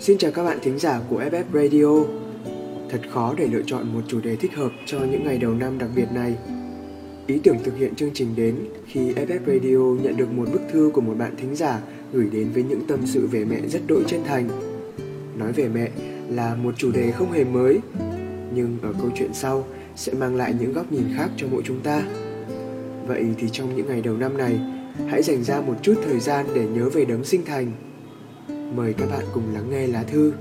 Xin chào các bạn thính giả của FF Radio. Thật khó để lựa chọn một chủ đề thích hợp cho những ngày đầu năm đặc biệt này. Ý tưởng thực hiện chương trình đến khi FF Radio nhận được một bức thư của một bạn thính giả gửi đến với những tâm sự về mẹ rất đội chân thành. Nói về mẹ là một chủ đề không hề mới, nhưng ở câu chuyện sau sẽ mang lại những góc nhìn khác cho mỗi chúng ta. Vậy thì trong những ngày đầu năm này, hãy dành ra một chút thời gian để nhớ về đấng sinh thành Mời các bạn cùng lắng nghe lá thư.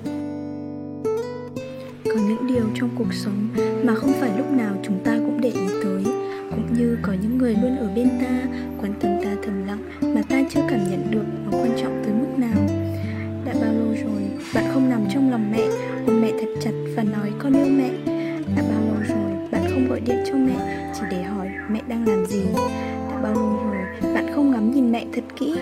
Có những điều trong cuộc sống mà không phải lúc nào chúng ta cũng để ý tới Cũng như có những người luôn ở bên ta, quan tâm ta thầm lặng Mà ta chưa cảm nhận được nó quan trọng tới mức nào. Đã bao lâu rồi bạn không nằm trong lòng mẹ Ôm mẹ thật chặt và nói con yêu mẹ? Đã bao lâu rồi bạn không gọi điện cho mẹ Chỉ để hỏi mẹ đang làm gì? Đã bao lâu rồi bạn không ngắm nhìn mẹ thật kỹ?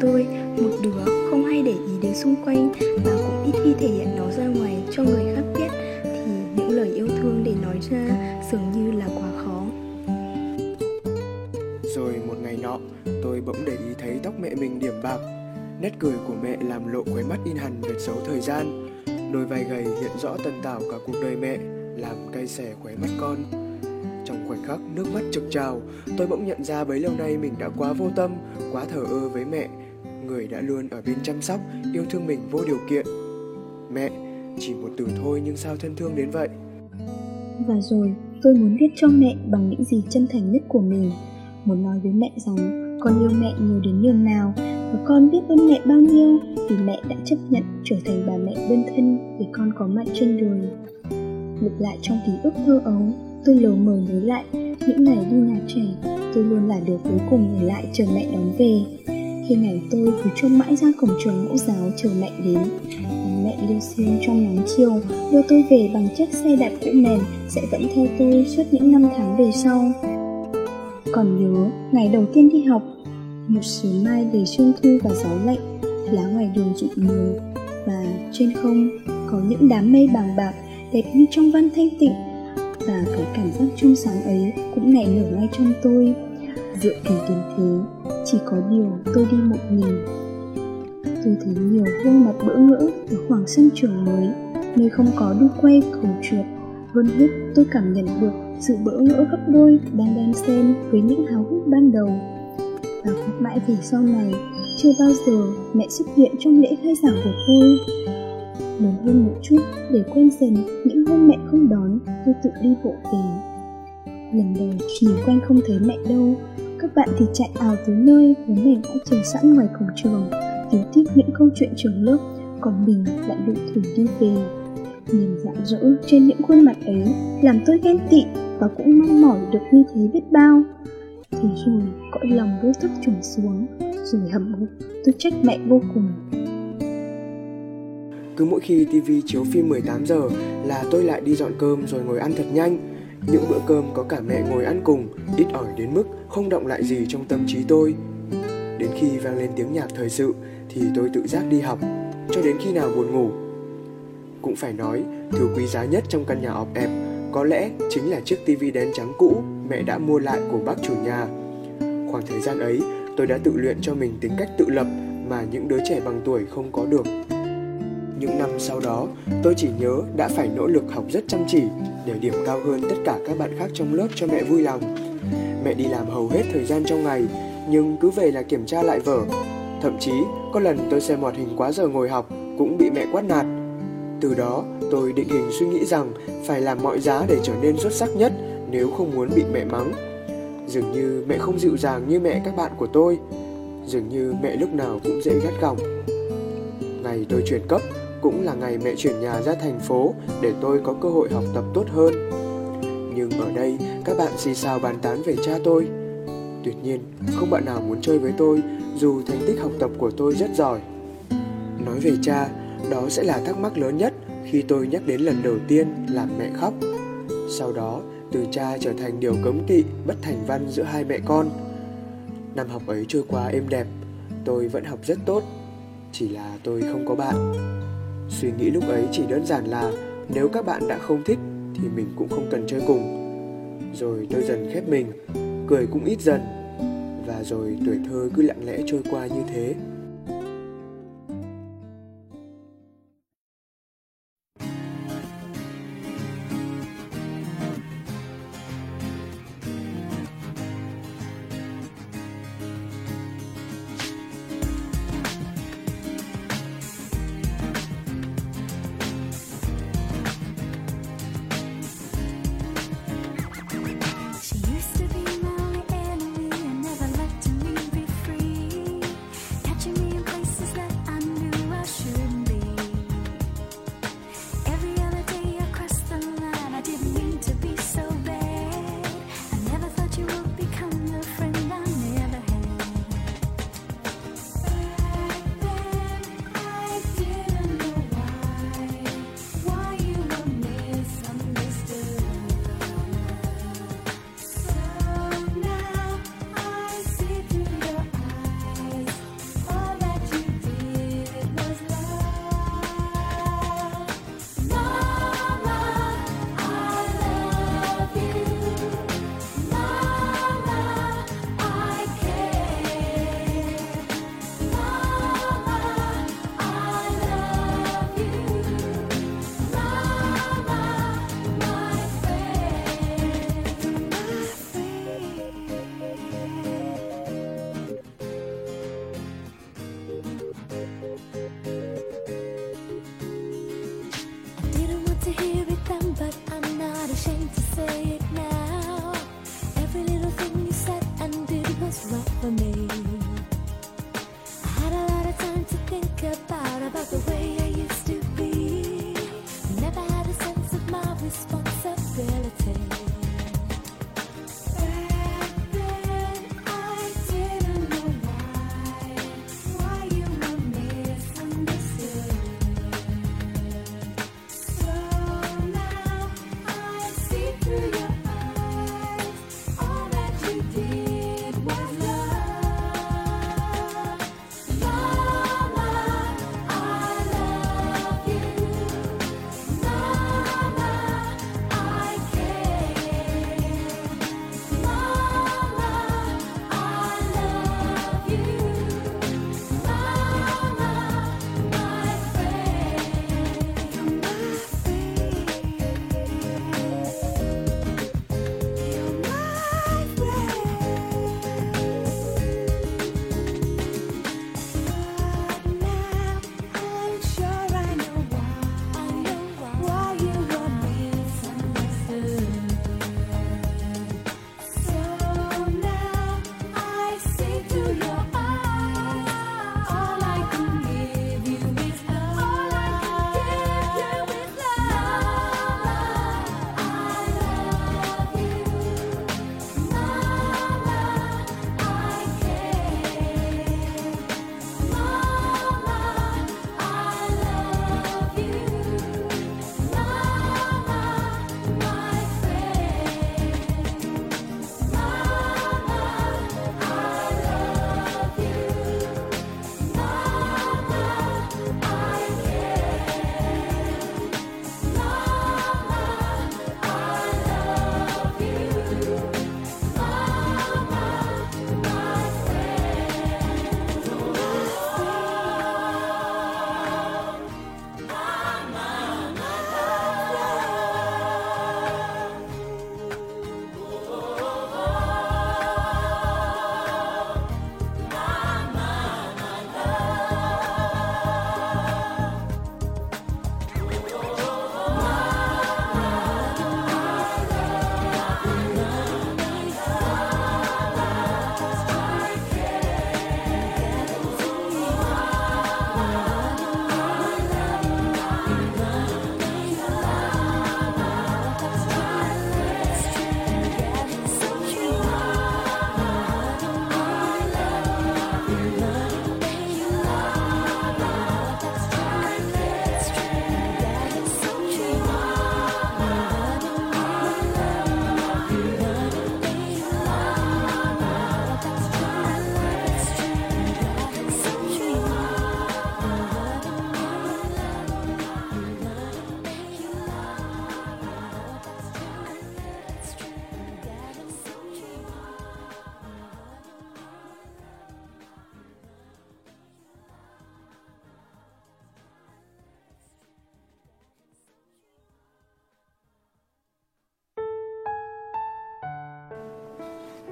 Tôi. Một đứa không hay để ý đến xung quanh và cũng ít khi thể hiện nó ra ngoài cho người khác biết. Thì những lời yêu thương để nói ra dường như là quá khó. Rồi một ngày nọ, tôi bỗng để ý thấy tóc mẹ mình điểm bạc. Nét cười của mẹ làm lộ khóe mắt in hằn vệt xấu thời gian. Đôi vai gầy hiện rõ tần tảo cả cuộc đời mẹ, làm cay xẻ khóe mắt con trong khoảnh khắc nước mắt trực trào, tôi bỗng nhận ra bấy lâu nay mình đã quá vô tâm, quá thờ ơ với mẹ, người đã luôn ở bên chăm sóc, yêu thương mình vô điều kiện. Mẹ, chỉ một từ thôi nhưng sao thân thương đến vậy? Và rồi, tôi muốn viết cho mẹ bằng những gì chân thành nhất của mình. Muốn nói với mẹ rằng con yêu mẹ nhiều đến nhường nào và con biết ơn mẹ bao nhiêu vì mẹ đã chấp nhận trở thành bà mẹ đơn thân để con có mặt trên đời. Lục lại trong ký ức thơ ấu, Tôi lờ mờ nhớ lại, những ngày đi nhà trẻ, Tôi luôn là đứa cuối cùng ở lại chờ mẹ đón về. Khi ngày tôi cứ trông mãi ra cổng trường mẫu giáo chờ mẹ đến, mẹ lưu xuyên trong nắng chiều, Đưa tôi về bằng chiếc xe đạp cũ mềm Sẽ vẫn theo tôi suốt những năm tháng về sau. Còn nhớ, ngày đầu tiên đi học, Một sớm mai đầy sương thu và gió lạnh, Lá ngoài đường rụng mờ. Và trên không, có những đám mây bàng bạc Đẹp như trong văn thanh tịnh và cái cảm giác chung sáng ấy cũng nảy nở ngay trong tôi. Diệu kỳ đến thế Chỉ có điều tôi đi một mình. Tôi thấy nhiều gương mặt bỡ ngỡ ở khoảng sân trường mới, Nơi không có đu quay cầu trượt. Hơn hết, tôi cảm nhận được sự bỡ ngỡ gấp đôi đang đan xen với những háo hức ban đầu. Và mãi về sau này, Chưa bao giờ mẹ xuất hiện trong lễ khai giảng của tôi lớn hơn một chút để quen dần những hôm mẹ không đón tôi tự đi bộ về. Lần đầu nhìn quanh không thấy mẹ đâu, các bạn thì chạy ào tới nơi bố mẹ đã chờ sẵn ngoài cổng trường tiếp tiếp những câu chuyện trường lớp, còn mình lại lụi thủi đi về. Nhìn rạng rỡ trên những khuôn mặt ấy, làm tôi ghen tị và cũng mong mỏi được như thế biết bao. Thế rồi cõi lòng vô thức trùng xuống, rồi hầm hực, tôi trách mẹ vô cùng cứ mỗi khi TV chiếu phim 18 giờ là tôi lại đi dọn cơm rồi ngồi ăn thật nhanh. Những bữa cơm có cả mẹ ngồi ăn cùng, ít ỏi đến mức không động lại gì trong tâm trí tôi. Đến khi vang lên tiếng nhạc thời sự thì tôi tự giác đi học, cho đến khi nào buồn ngủ. Cũng phải nói, thứ quý giá nhất trong căn nhà ọp ẹp có lẽ chính là chiếc tivi đen trắng cũ mẹ đã mua lại của bác chủ nhà. Khoảng thời gian ấy, tôi đã tự luyện cho mình tính cách tự lập mà những đứa trẻ bằng tuổi không có được. Những năm sau đó, tôi chỉ nhớ đã phải nỗ lực học rất chăm chỉ để điểm cao hơn tất cả các bạn khác trong lớp cho mẹ vui lòng. Mẹ đi làm hầu hết thời gian trong ngày, nhưng cứ về là kiểm tra lại vở. Thậm chí, có lần tôi xem hoạt hình quá giờ ngồi học cũng bị mẹ quát nạt. Từ đó, tôi định hình suy nghĩ rằng phải làm mọi giá để trở nên xuất sắc nhất nếu không muốn bị mẹ mắng. Dường như mẹ không dịu dàng như mẹ các bạn của tôi. Dường như mẹ lúc nào cũng dễ gắt gỏng. Ngày tôi chuyển cấp, cũng là ngày mẹ chuyển nhà ra thành phố để tôi có cơ hội học tập tốt hơn. Nhưng ở đây các bạn xì xào bàn tán về cha tôi. Tuyệt nhiên, không bạn nào muốn chơi với tôi dù thành tích học tập của tôi rất giỏi. Nói về cha, đó sẽ là thắc mắc lớn nhất khi tôi nhắc đến lần đầu tiên làm mẹ khóc. Sau đó, từ cha trở thành điều cấm kỵ bất thành văn giữa hai mẹ con. Năm học ấy trôi qua êm đẹp, tôi vẫn học rất tốt, chỉ là tôi không có bạn. Suy nghĩ lúc ấy chỉ đơn giản là nếu các bạn đã không thích thì mình cũng không cần chơi cùng. Rồi tôi dần khép mình, cười cũng ít dần và rồi tuổi thơ cứ lặng lẽ trôi qua như thế.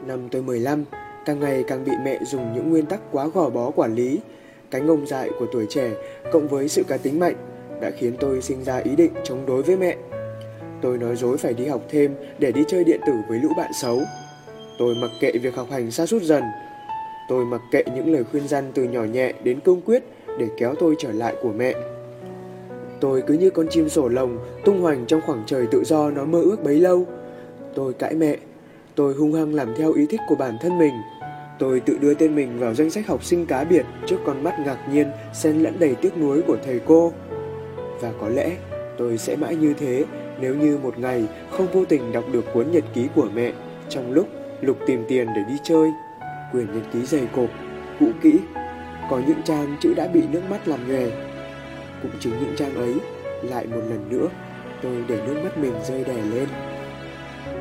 Năm tôi 15, càng ngày càng bị mẹ dùng những nguyên tắc quá gò bó quản lý. Cái ngông dại của tuổi trẻ cộng với sự cá tính mạnh đã khiến tôi sinh ra ý định chống đối với mẹ. Tôi nói dối phải đi học thêm để đi chơi điện tử với lũ bạn xấu. Tôi mặc kệ việc học hành xa sút dần. Tôi mặc kệ những lời khuyên răn từ nhỏ nhẹ đến cương quyết để kéo tôi trở lại của mẹ. Tôi cứ như con chim sổ lồng tung hoành trong khoảng trời tự do nó mơ ước bấy lâu. Tôi cãi mẹ, tôi hung hăng làm theo ý thích của bản thân mình. Tôi tự đưa tên mình vào danh sách học sinh cá biệt trước con mắt ngạc nhiên xen lẫn đầy tiếc nuối của thầy cô. Và có lẽ tôi sẽ mãi như thế nếu như một ngày không vô tình đọc được cuốn nhật ký của mẹ trong lúc Lục tìm tiền để đi chơi. Quyển nhật ký dày cộp, cũ kỹ, có những trang chữ đã bị nước mắt làm nhòe. Cũng chính những trang ấy, lại một lần nữa, tôi để nước mắt mình rơi đè lên.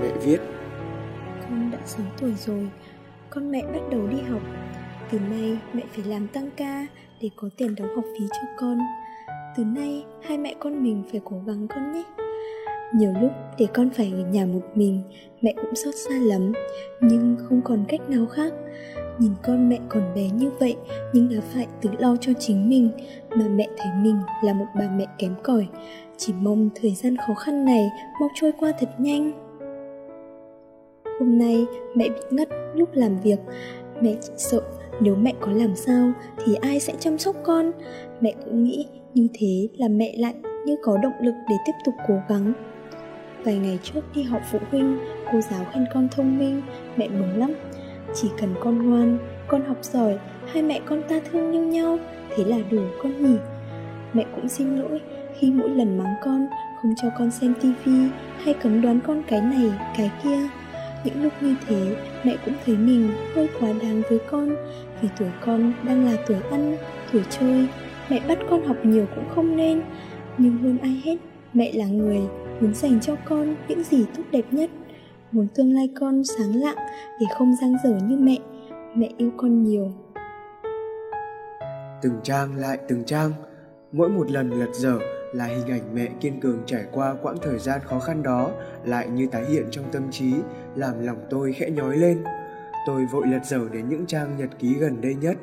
Mẹ viết con đã 6 tuổi rồi, con mẹ bắt đầu đi học. Từ nay mẹ phải làm tăng ca để có tiền đóng học phí cho con. Từ nay hai mẹ con mình phải cố gắng con nhé. Nhiều lúc để con phải ở nhà một mình Mẹ cũng xót xa lắm Nhưng không còn cách nào khác Nhìn con mẹ còn bé như vậy Nhưng đã phải tự lo cho chính mình Mà mẹ thấy mình là một bà mẹ kém cỏi Chỉ mong thời gian khó khăn này Mau trôi qua thật nhanh Hôm nay mẹ bị ngất lúc làm việc Mẹ chỉ sợ nếu mẹ có làm sao Thì ai sẽ chăm sóc con Mẹ cũng nghĩ như thế là mẹ lại như có động lực để tiếp tục cố gắng Vài ngày trước đi họp phụ huynh, cô giáo khen con thông minh, mẹ mừng lắm. Chỉ cần con ngoan, con học giỏi, hai mẹ con ta thương như nhau, thế là đủ con nhỉ. Mẹ cũng xin lỗi khi mỗi lần mắng con, không cho con xem tivi hay cấm đoán con cái này, cái kia. Những lúc như thế, mẹ cũng thấy mình hơi quá đáng với con. Vì tuổi con đang là tuổi ăn, tuổi chơi. Mẹ bắt con học nhiều cũng không nên, nhưng hơn ai hết, mẹ là người muốn dành cho con những gì tốt đẹp nhất. Muốn tương lai con sáng lạng để không giang dở như mẹ mẹ yêu con nhiều. Từng trang lại từng trang mỗi một lần lật dở là hình ảnh mẹ kiên cường trải qua quãng thời gian khó khăn đó lại như tái hiện trong tâm trí làm lòng tôi khẽ nhói lên tôi vội lật dở đến những trang nhật ký gần đây nhất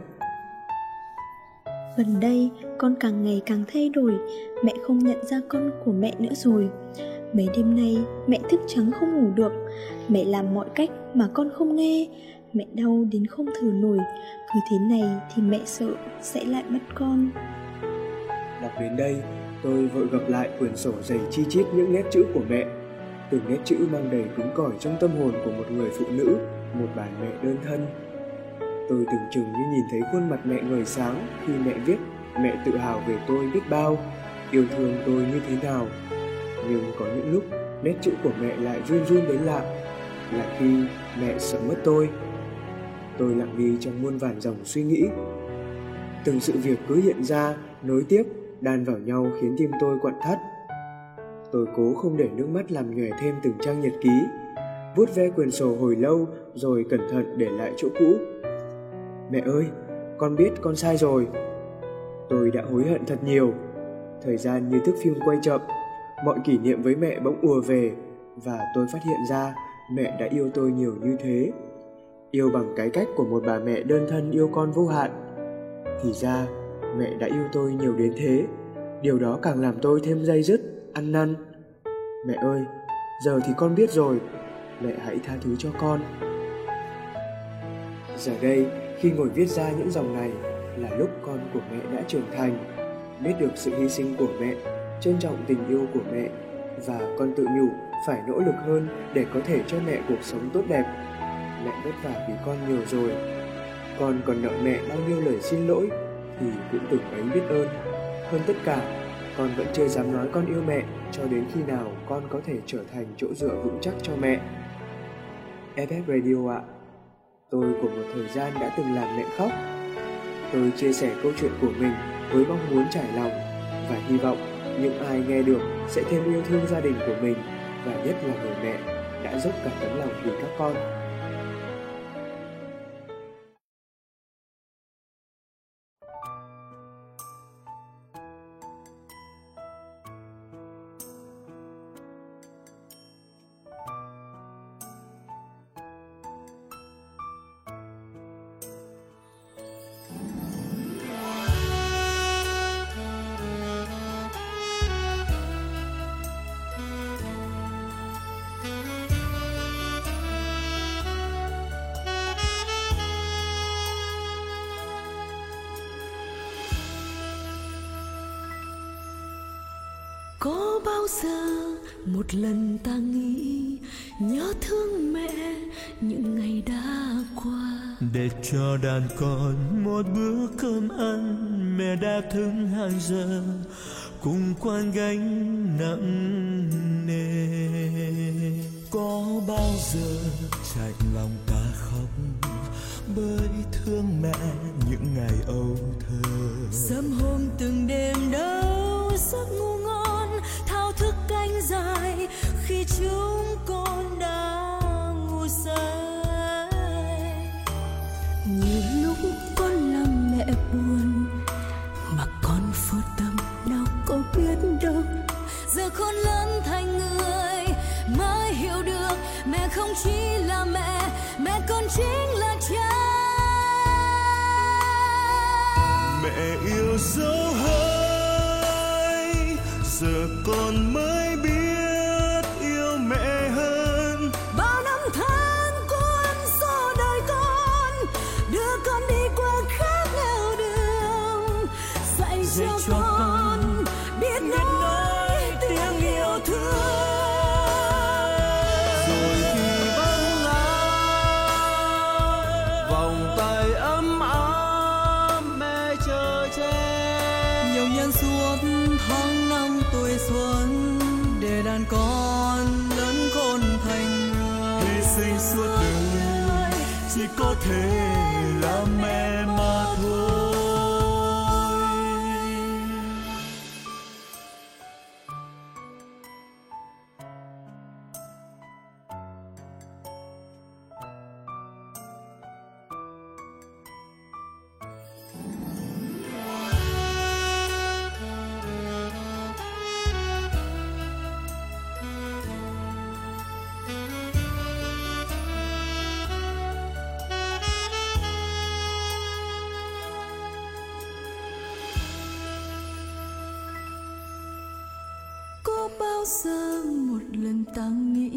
Gần đây, con càng ngày càng thay đổi, mẹ không nhận ra con của mẹ nữa rồi. Mấy đêm nay, mẹ thức trắng không ngủ được, mẹ làm mọi cách mà con không nghe. Mẹ đau đến không thở nổi, cứ thế này thì mẹ sợ sẽ lại mất con. Đọc đến đây, tôi vội gặp lại quyển sổ dày chi chít những nét chữ của mẹ. Từng nét chữ mang đầy cứng cỏi trong tâm hồn của một người phụ nữ, một bà mẹ đơn thân Tôi tưởng chừng như nhìn thấy khuôn mặt mẹ ngời sáng khi mẹ viết mẹ tự hào về tôi biết bao, yêu thương tôi như thế nào. Nhưng có những lúc nét chữ của mẹ lại run run đến lạ, là khi mẹ sợ mất tôi. Tôi lặng đi trong muôn vàn dòng suy nghĩ. Từng sự việc cứ hiện ra, nối tiếp, đan vào nhau khiến tim tôi quặn thắt. Tôi cố không để nước mắt làm nhòe thêm từng trang nhật ký, vuốt ve quyển sổ hồi lâu rồi cẩn thận để lại chỗ cũ Mẹ ơi, con biết con sai rồi. Tôi đã hối hận thật nhiều. Thời gian như thước phim quay chậm, mọi kỷ niệm với mẹ bỗng ùa về và tôi phát hiện ra mẹ đã yêu tôi nhiều như thế. Yêu bằng cái cách của một bà mẹ đơn thân yêu con vô hạn. Thì ra, mẹ đã yêu tôi nhiều đến thế. Điều đó càng làm tôi thêm dây dứt, ăn năn. Mẹ ơi, giờ thì con biết rồi, mẹ hãy tha thứ cho con. Giờ đây, khi ngồi viết ra những dòng này là lúc con của mẹ đã trưởng thành, biết được sự hy sinh của mẹ, trân trọng tình yêu của mẹ và con tự nhủ phải nỗ lực hơn để có thể cho mẹ cuộc sống tốt đẹp. Mẹ vất vả vì con nhiều rồi, con còn nợ mẹ bao nhiêu lời xin lỗi thì cũng từng ấy biết ơn. Hơn tất cả, con vẫn chưa dám nói con yêu mẹ cho đến khi nào con có thể trở thành chỗ dựa vững chắc cho mẹ. FF Radio ạ. À Tôi của một thời gian đã từng làm mẹ khóc. Tôi chia sẻ câu chuyện của mình với mong muốn trải lòng và hy vọng những ai nghe được sẽ thêm yêu thương gia đình của mình và nhất là người mẹ đã dốc cả tấm lòng vì các con. Bao giờ một lần ta nghĩ nhớ thương mẹ những ngày đã qua. Để cho đàn con một bữa cơm ăn mẹ đã thức hàng giờ cùng quan gánh nặng nề. Có bao giờ chạnh lòng ta khóc bởi thương mẹ những ngày âu thơ? Sớm hôm từng chỉ là mẹ mẹ còn chính là cha. Mẹ yêu dấu hơi, giờ con mới bao giờ một lần ta nghĩ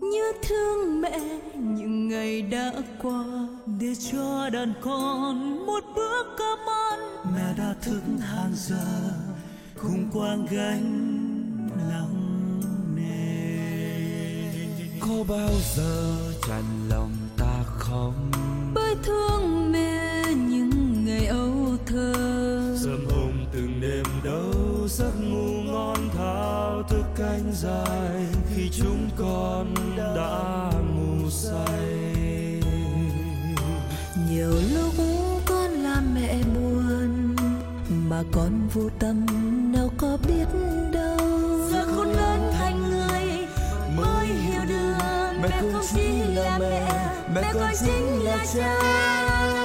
nhớ thương mẹ những ngày đã qua để cho đàn con một bữa cơm ăn mẹ đã thức hàng giờ cùng quang gánh nặng nề. Có bao giờ tràn lòng ta không? Bởi thương mẹ những ngày âu thơ. Sớm hôm từng đêm đâu giấc ngủ canh dài khi chúng con đã ngủ say. Nhiều lúc con làm mẹ buồn mà con vô tâm nào có biết đâu. Giờ con lớn thành người mới hiểu được mẹ không chỉ là mẹ mẹ còn chính là cha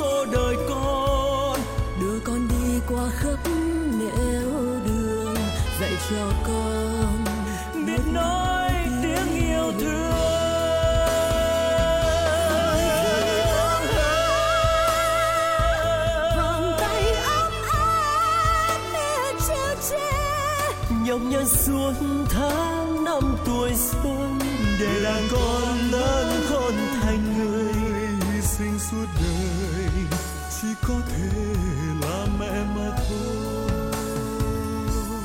số đời con. Đưa con đi qua khắp nẻo đường, dạy cho con biết nói tiếng yêu thương. Vòng tay ấm áp mẹ nhọc nhằn suốt tháng năm tuổi xuân để đàn con lớn thể là mẹ mà thôi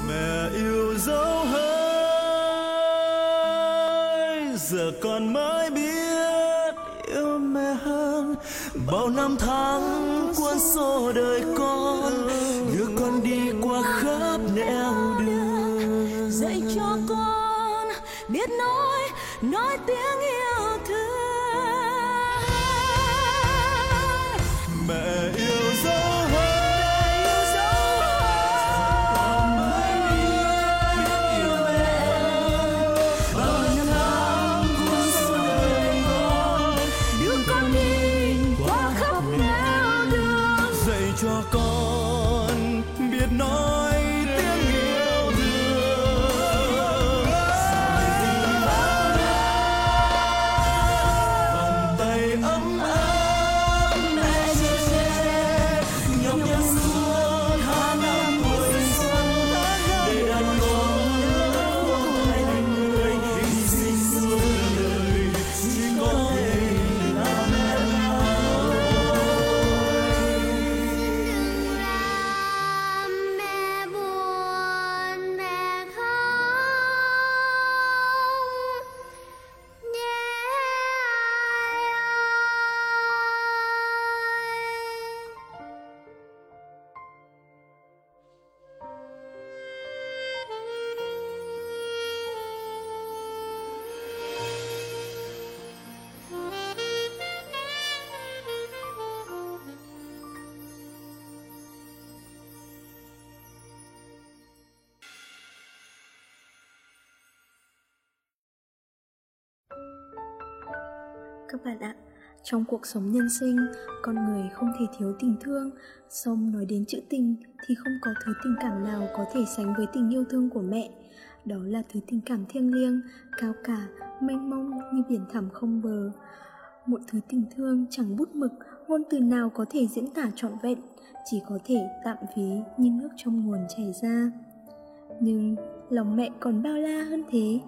mẹ yêu dấu hơi, giờ con mới biết yêu mẹ hơn. Bao năm tháng cuốn xô đời con đưa con đi qua khắp nẻo đường. Dạy cho con biết nói nói tiếng yêu các bạn ạ. Trong cuộc sống nhân sinh, con người không thể thiếu tình thương. Xong nói đến chữ tình thì không có thứ tình cảm nào có thể sánh với tình yêu thương của mẹ. Đó là thứ tình cảm thiêng liêng, cao cả, mênh mông như biển thẳm không bờ. Một thứ tình thương chẳng bút mực, ngôn từ nào có thể diễn tả trọn vẹn, chỉ có thể tạm ví như nước trong nguồn chảy ra. Nhưng lòng mẹ còn bao la hơn thế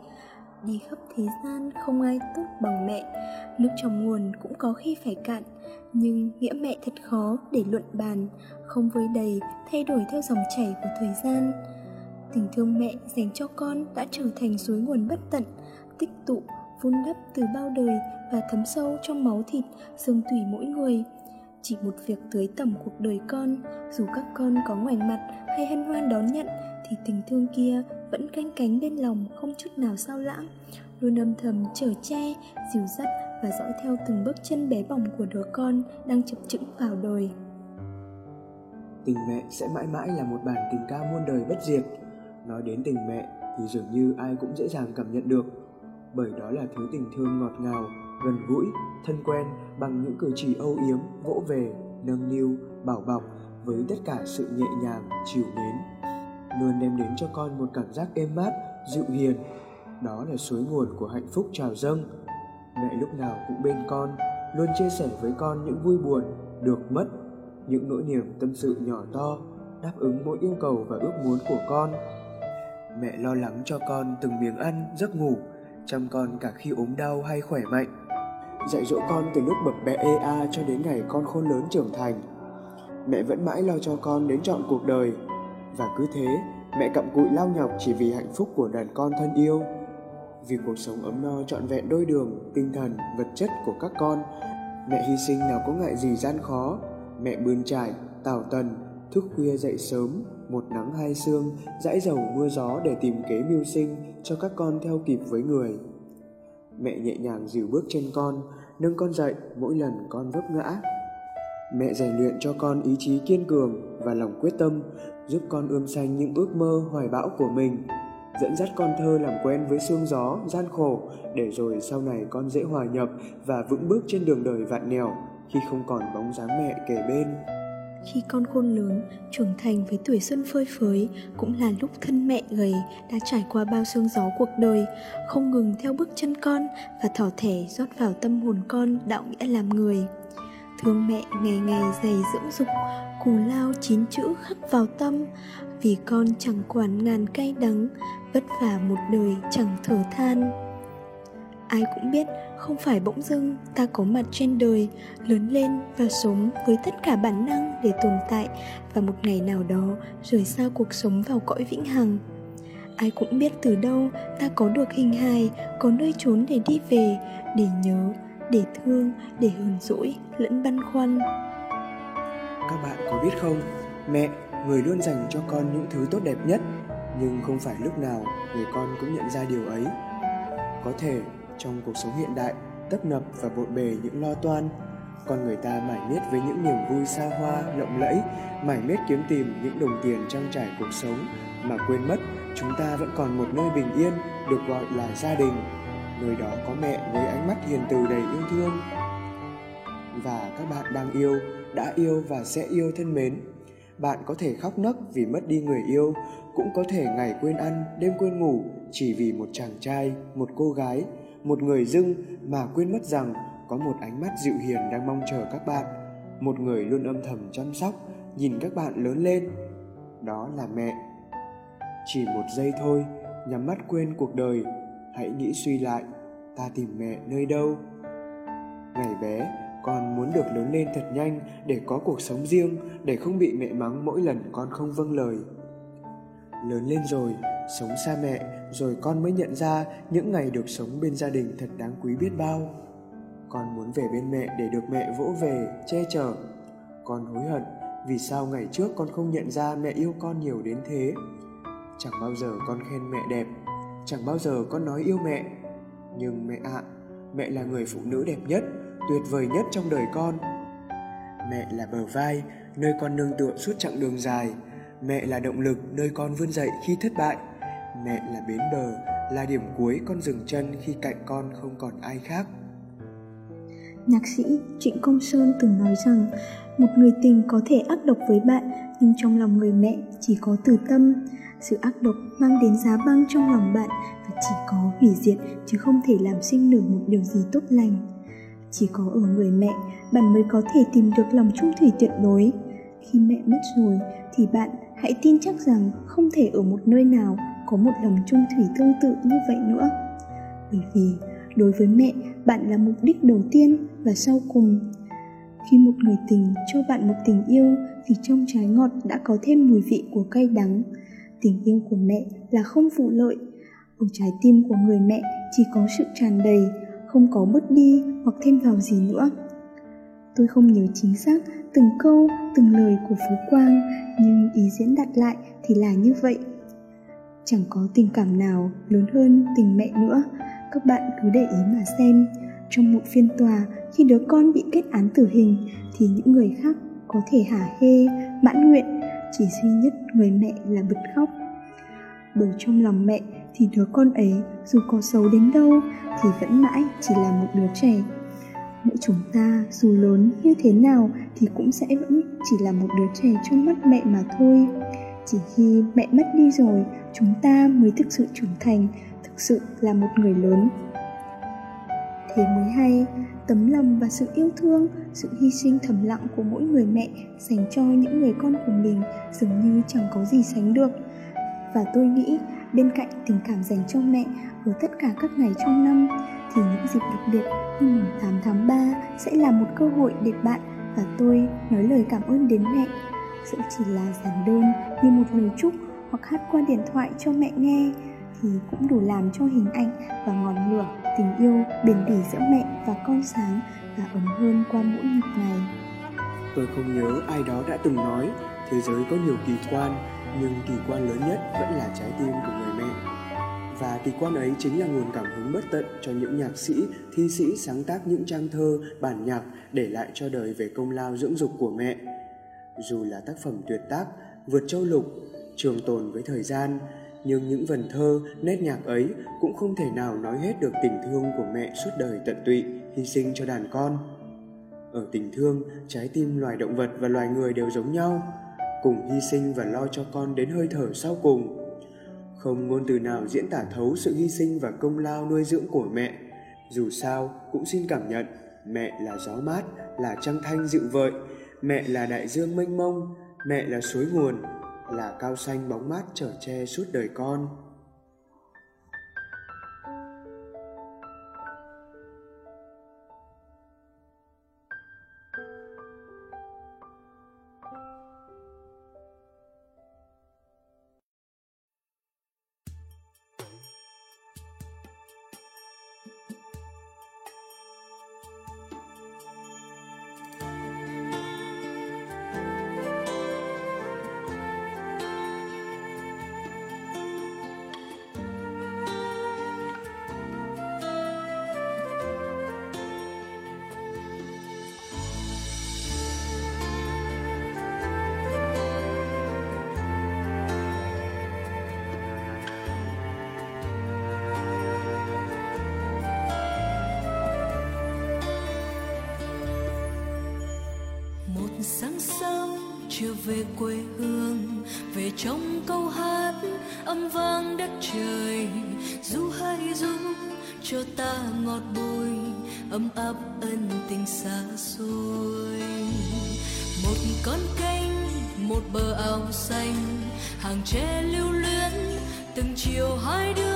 đi khắp thế gian không ai tốt bằng mẹ. Nước trong nguồn cũng có khi phải cạn, nhưng nghĩa mẹ thật khó để luận bàn, không với đầy thay đổi theo dòng chảy của thời gian. Tình thương mẹ dành cho con đã trở thành suối nguồn bất tận, tích tụ, vun đắp từ bao đời và thấm sâu trong máu thịt, xương tủy mỗi người. Chỉ một việc tưới tẩm cuộc đời con, dù các con có ngoảnh mặt hay hân hoan đón nhận, thì tình thương kia vẫn canh cánh bên lòng, không chút nào sao lãng. Luôn âm thầm chở che, dìu dắt và dõi theo từng bước chân bé bỏng của đứa con đang chập chững vào đời. Tình mẹ sẽ mãi mãi là một bản tình ca muôn đời bất diệt. Nói đến tình mẹ thì dường như ai cũng dễ dàng cảm nhận được. Bởi đó là thứ tình thương ngọt ngào, gần gũi, thân quen bằng những cử chỉ âu yếm, vỗ về, nâng niu, bảo bọc với tất cả sự nhẹ nhàng, chiều mến luôn đem đến cho con một cảm giác êm mát, dịu hiền. Đó là suối nguồn của hạnh phúc trào dâng. Mẹ lúc nào cũng bên con, luôn chia sẻ với con những vui buồn, được mất, những nỗi niềm tâm sự nhỏ to, đáp ứng mỗi yêu cầu và ước muốn của con. Mẹ lo lắng cho con từng miếng ăn, giấc ngủ, chăm con cả khi ốm đau hay khỏe mạnh. Dạy dỗ con từ lúc bập bẹ ê a cho đến ngày con khôn lớn trưởng thành. Mẹ vẫn mãi lo cho con đến trọn cuộc đời và cứ thế, mẹ cặm cụi lao nhọc chỉ vì hạnh phúc của đàn con thân yêu. Vì cuộc sống ấm no trọn vẹn đôi đường, tinh thần, vật chất của các con, mẹ hy sinh nào có ngại gì gian khó. Mẹ bươn trải, tảo tần, thức khuya dậy sớm, một nắng hai sương, dãi dầu mưa gió để tìm kế mưu sinh cho các con theo kịp với người. Mẹ nhẹ nhàng dìu bước chân con, nâng con dậy, mỗi lần con vấp ngã. Mẹ rèn luyện cho con ý chí kiên cường và lòng quyết tâm giúp con ươm xanh những ước mơ hoài bão của mình, dẫn dắt con thơ làm quen với sương gió, gian khổ, để rồi sau này con dễ hòa nhập và vững bước trên đường đời vạn nẻo khi không còn bóng dáng mẹ kề bên. Khi con khôn lớn, trưởng thành với tuổi xuân phơi phới cũng là lúc thân mẹ gầy đã trải qua bao sương gió cuộc đời, không ngừng theo bước chân con và thỏ thẻ rót vào tâm hồn con đạo nghĩa làm người. Thương mẹ ngày ngày dày dưỡng dục cù lao chín chữ khắc vào tâm. Vì con chẳng quản ngàn cay đắng, vất vả một đời chẳng thở than. Ai cũng biết không phải bỗng dưng ta có mặt trên đời, lớn lên và sống với tất cả bản năng để tồn tại và một ngày nào đó rời xa cuộc sống vào cõi vĩnh hằng. Ai cũng biết từ đâu ta có được hình hài, có nơi trốn để đi về, để nhớ, để thương, để hờn dỗi lẫn băn khoăn các bạn có biết không? Mẹ, người luôn dành cho con những thứ tốt đẹp nhất, nhưng không phải lúc nào người con cũng nhận ra điều ấy. Có thể, trong cuộc sống hiện đại, tấp nập và bộn bề những lo toan, con người ta mải miết với những niềm vui xa hoa, lộng lẫy, mải miết kiếm tìm những đồng tiền trang trải cuộc sống mà quên mất chúng ta vẫn còn một nơi bình yên, được gọi là gia đình, nơi đó có mẹ với ánh mắt hiền từ đầy yêu thương. Và các bạn đang yêu đã yêu và sẽ yêu thân mến. Bạn có thể khóc nấc vì mất đi người yêu, cũng có thể ngày quên ăn, đêm quên ngủ chỉ vì một chàng trai, một cô gái, một người dưng mà quên mất rằng có một ánh mắt dịu hiền đang mong chờ các bạn, một người luôn âm thầm chăm sóc, nhìn các bạn lớn lên. Đó là mẹ. Chỉ một giây thôi, nhắm mắt quên cuộc đời. Hãy nghĩ suy lại, ta tìm mẹ nơi đâu? Ngày bé con muốn được lớn lên thật nhanh để có cuộc sống riêng để không bị mẹ mắng mỗi lần con không vâng lời. Lớn lên rồi sống xa mẹ rồi con mới nhận ra những ngày được sống bên gia đình thật đáng quý biết bao. Con muốn về bên mẹ để được mẹ vỗ về che chở. Con hối hận vì sao ngày trước con không nhận ra mẹ yêu con nhiều đến thế. Chẳng bao giờ con khen mẹ đẹp chẳng bao giờ con nói yêu mẹ. Nhưng mẹ ạ à, mẹ là người phụ nữ đẹp nhất tuyệt vời nhất trong đời con mẹ là bờ vai, nơi con nương tựa suốt chặng đường dài mẹ là động lực, nơi con vươn dậy khi thất bại mẹ là bến bờ, là điểm cuối con dừng chân khi cạnh con không còn ai khác Nhạc sĩ Trịnh Công Sơn từng nói rằng, một người tình có thể ác độc với bạn, nhưng trong lòng người mẹ chỉ có từ tâm. Sự ác độc mang đến giá băng trong lòng bạn và chỉ có hủy diệt chứ không thể làm sinh nở một điều gì tốt lành. Chỉ có ở người mẹ, bạn mới có thể tìm được lòng trung thủy tuyệt đối. Khi mẹ mất rồi thì bạn hãy tin chắc rằng không thể ở một nơi nào có một lòng trung thủy tương tự như vậy nữa. Bởi vì đối với mẹ, bạn là mục đích đầu tiên và sau cùng. Khi một người tình cho bạn một tình yêu thì trong trái ngọt đã có thêm mùi vị của cay đắng. Tình yêu của mẹ là không phụ lợi. Ở trái tim của người mẹ chỉ có sự tràn đầy, không có bớt đi hoặc thêm vào gì nữa. Tôi không nhớ chính xác từng câu, từng lời của Phú Quang, nhưng ý diễn đặt lại thì là như vậy. Chẳng có tình cảm nào lớn hơn tình mẹ nữa, các bạn cứ để ý mà xem. Trong một phiên tòa, khi đứa con bị kết án tử hình, thì những người khác có thể hả hê, mãn nguyện, chỉ duy nhất người mẹ là bật khóc. Bởi trong lòng mẹ thì đứa con ấy dù có xấu đến đâu thì vẫn mãi chỉ là một đứa trẻ. Mỗi chúng ta dù lớn như thế nào thì cũng sẽ vẫn chỉ là một đứa trẻ trong mắt mẹ mà thôi. Chỉ khi mẹ mất đi rồi, chúng ta mới thực sự trưởng thành, thực sự là một người lớn. Thế mới hay, tấm lòng và sự yêu thương, sự hy sinh thầm lặng của mỗi người mẹ dành cho những người con của mình dường như chẳng có gì sánh được. Và tôi nghĩ bên cạnh tình cảm dành cho mẹ ở tất cả các ngày trong năm, thì những dịp đặc biệt như mùng 8 tháng 3 sẽ là một cơ hội để bạn và tôi nói lời cảm ơn đến mẹ. Dẫu chỉ là giản đơn như một lời chúc hoặc hát qua điện thoại cho mẹ nghe, thì cũng đủ làm cho hình ảnh và ngọn lửa tình yêu bền bỉ giữa mẹ và con sáng và ấm hơn qua mỗi nhịp ngày. Tôi không nhớ ai đó đã từng nói, thế giới có nhiều kỳ quan nhưng kỳ quan lớn nhất vẫn là trái tim của người mẹ và kỳ quan ấy chính là nguồn cảm hứng bất tận cho những nhạc sĩ, thi sĩ sáng tác những trang thơ, bản nhạc để lại cho đời về công lao dưỡng dục của mẹ. Dù là tác phẩm tuyệt tác, vượt châu lục, trường tồn với thời gian, nhưng những vần thơ, nét nhạc ấy cũng không thể nào nói hết được tình thương của mẹ suốt đời tận tụy, hy sinh cho đàn con. Ở tình thương, trái tim loài động vật và loài người đều giống nhau, cùng hy sinh và lo cho con đến hơi thở sau cùng. Không ngôn từ nào diễn tả thấu sự hy sinh và công lao nuôi dưỡng của mẹ. Dù sao, cũng xin cảm nhận, mẹ là gió mát, là trăng thanh dịu vợi. Mẹ là đại dương mênh mông, mẹ là suối nguồn, là cao xanh bóng mát trở che suốt đời con. Về quê hương, về trong câu hát âm vang đất trời. Du hay du cho ta ngọt bùi, ấm áp ân tình xa xôi. Một con kênh một bờ ao xanh, hàng tre lưu luyến, từng chiều hai đứa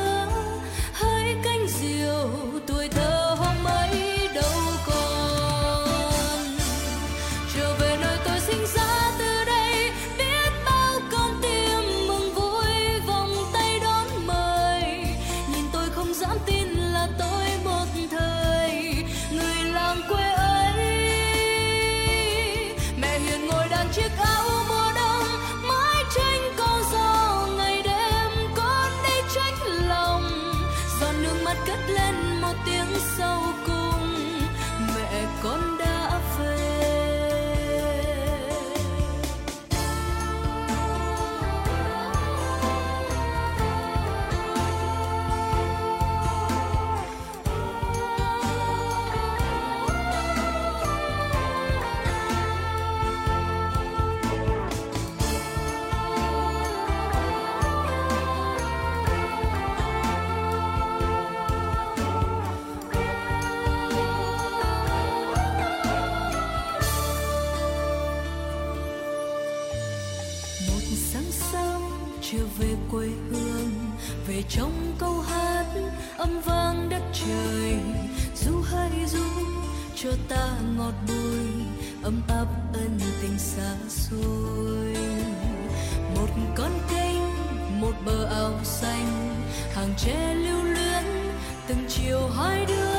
chiều hai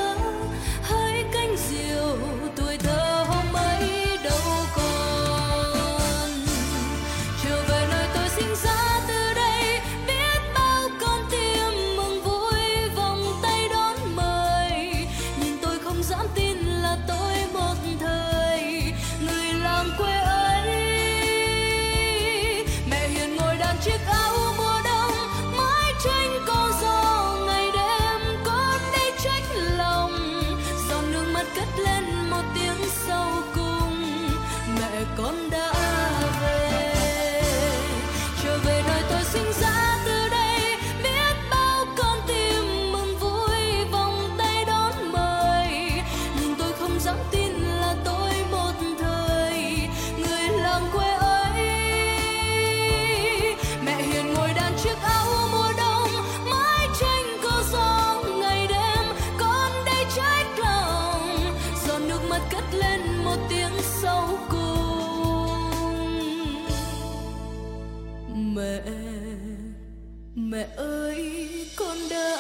ơi con đã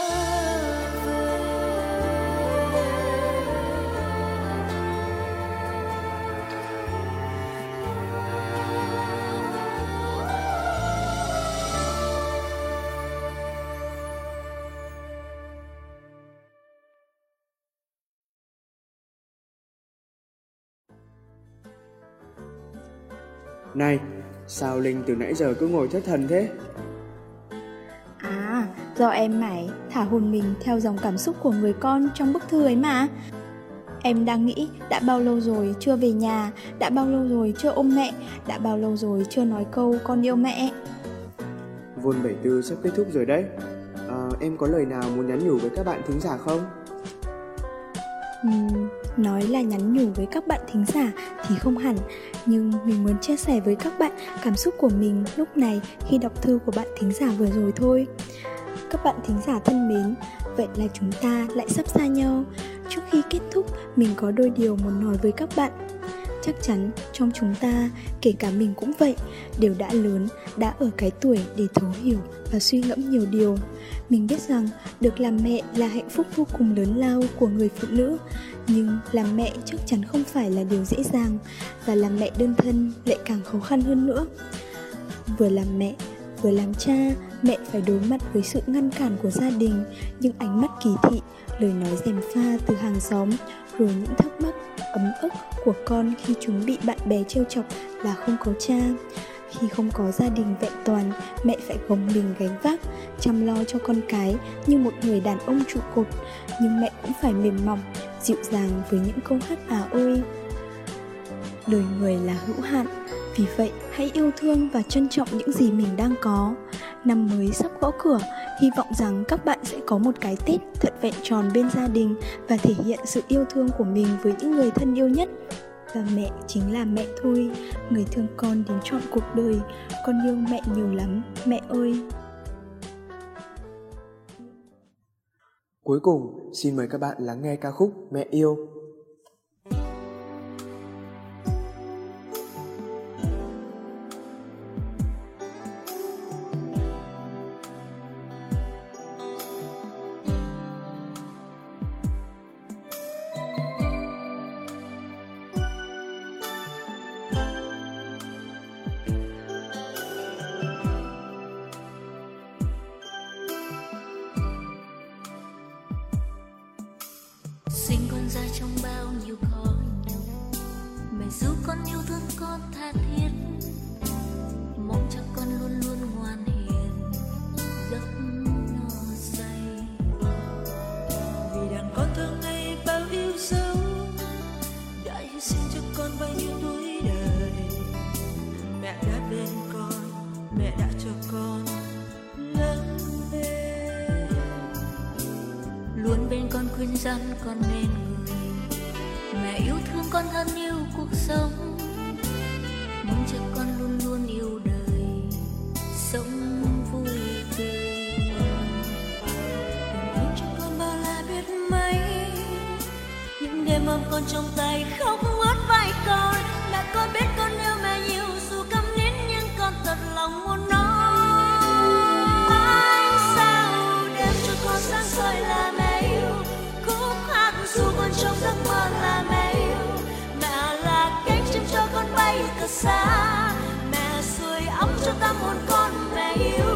về Này, sao Linh từ nãy giờ cứ ngồi thất thần thế? Do em mải thả hồn mình theo dòng cảm xúc của người con trong bức thư ấy mà. Em đang nghĩ đã bao lâu rồi chưa về nhà, đã bao lâu rồi chưa ôm mẹ, đã bao lâu rồi chưa nói câu con yêu mẹ. Vôn 74 sắp kết thúc rồi đấy. À, em có lời nào muốn nhắn nhủ với các bạn thính giả không? Ừm, nói là nhắn nhủ với các bạn thính giả thì không hẳn nhưng mình muốn chia sẻ với các bạn cảm xúc của mình lúc này khi đọc thư của bạn thính giả vừa rồi thôi các bạn thính giả thân mến. Vậy là chúng ta lại sắp xa nhau. Trước khi kết thúc, mình có đôi điều muốn nói với các bạn. Chắc chắn trong chúng ta, kể cả mình cũng vậy, đều đã lớn, đã ở cái tuổi để thấu hiểu và suy ngẫm nhiều điều. Mình biết rằng được làm mẹ là hạnh phúc vô cùng lớn lao của người phụ nữ, nhưng làm mẹ chắc chắn không phải là điều dễ dàng và làm mẹ đơn thân lại càng khó khăn hơn nữa. Vừa làm mẹ vừa làm cha, mẹ phải đối mặt với sự ngăn cản của gia đình. Những ánh mắt kỳ thị, lời nói dèm pha từ hàng xóm, rồi những thắc mắc, ấm ức của con khi chúng bị bạn bè trêu chọc là không có cha. Khi không có gia đình vẹn toàn, mẹ phải gồng mình gánh vác, chăm lo cho con cái như một người đàn ông trụ cột. Nhưng mẹ cũng phải mềm mỏng, dịu dàng với những câu hát à ôi. Đời người là hữu hạn vì vậy hãy yêu thương và trân trọng những gì mình đang có. Năm mới sắp gõ cửa hy vọng rằng các bạn sẽ có một cái tết thật vẹn tròn bên gia đình và thể hiện sự yêu thương của mình với những người thân yêu nhất. Và mẹ chính là mẹ thôi người thương con đến trọn cuộc đời. Con yêu mẹ nhiều lắm mẹ ơi. Cuối cùng, xin mời các bạn lắng nghe ca khúc Mẹ yêu. Sinh ra trong bao nhiêu khó mẹ giúp con yêu thương con tha thiết mong cho con luôn luôn ngoan hiền giấc no say. Vì đàn con thương ngày bao yêu dấu đã hy sinh cho con bao nhiêu tuổi đời. Mẹ đã bên con mẹ đã cho con lớn về, luôn bên con khuyên răn con nên người mẹ yêu thương con thân yêu cuộc sống. Mong cho con luôn luôn yêu đời, sống vui tươi. Đừng cho con bao la biết mấy, những đêm ôm con trong tay khóc. Xa. Mẹ sưởi ấm cho tâm hồn con mẹ yêu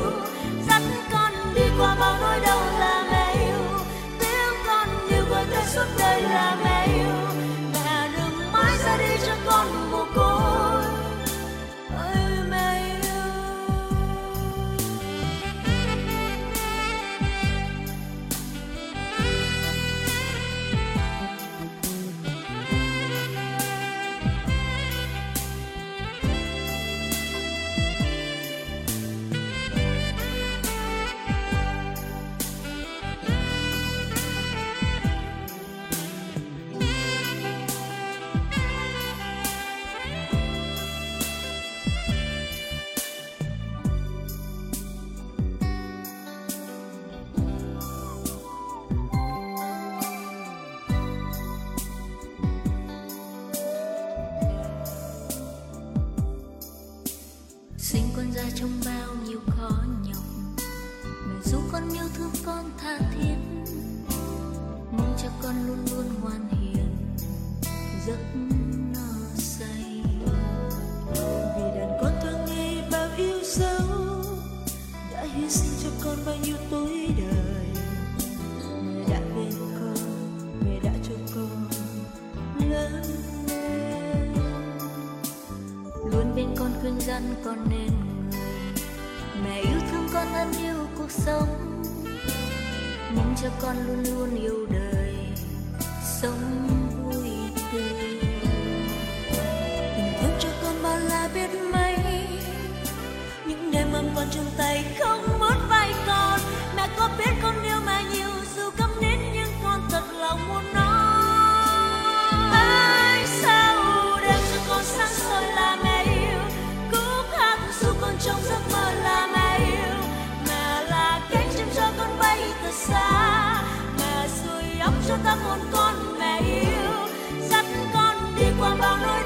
khuyên răn con nên. Người mẹ yêu thương con hơn yêu cuộc sống mong cho con luôn luôn yêu đời, sống vui tươi. Tình thương cho con bao la biết mấy, những đêm ôm con trong tay không muốn vai con. Mẹ có biết con thật xa. Mẹ sưởi ấm cho ta một con mẹ yêu. Dắt con đi qua bao nỗi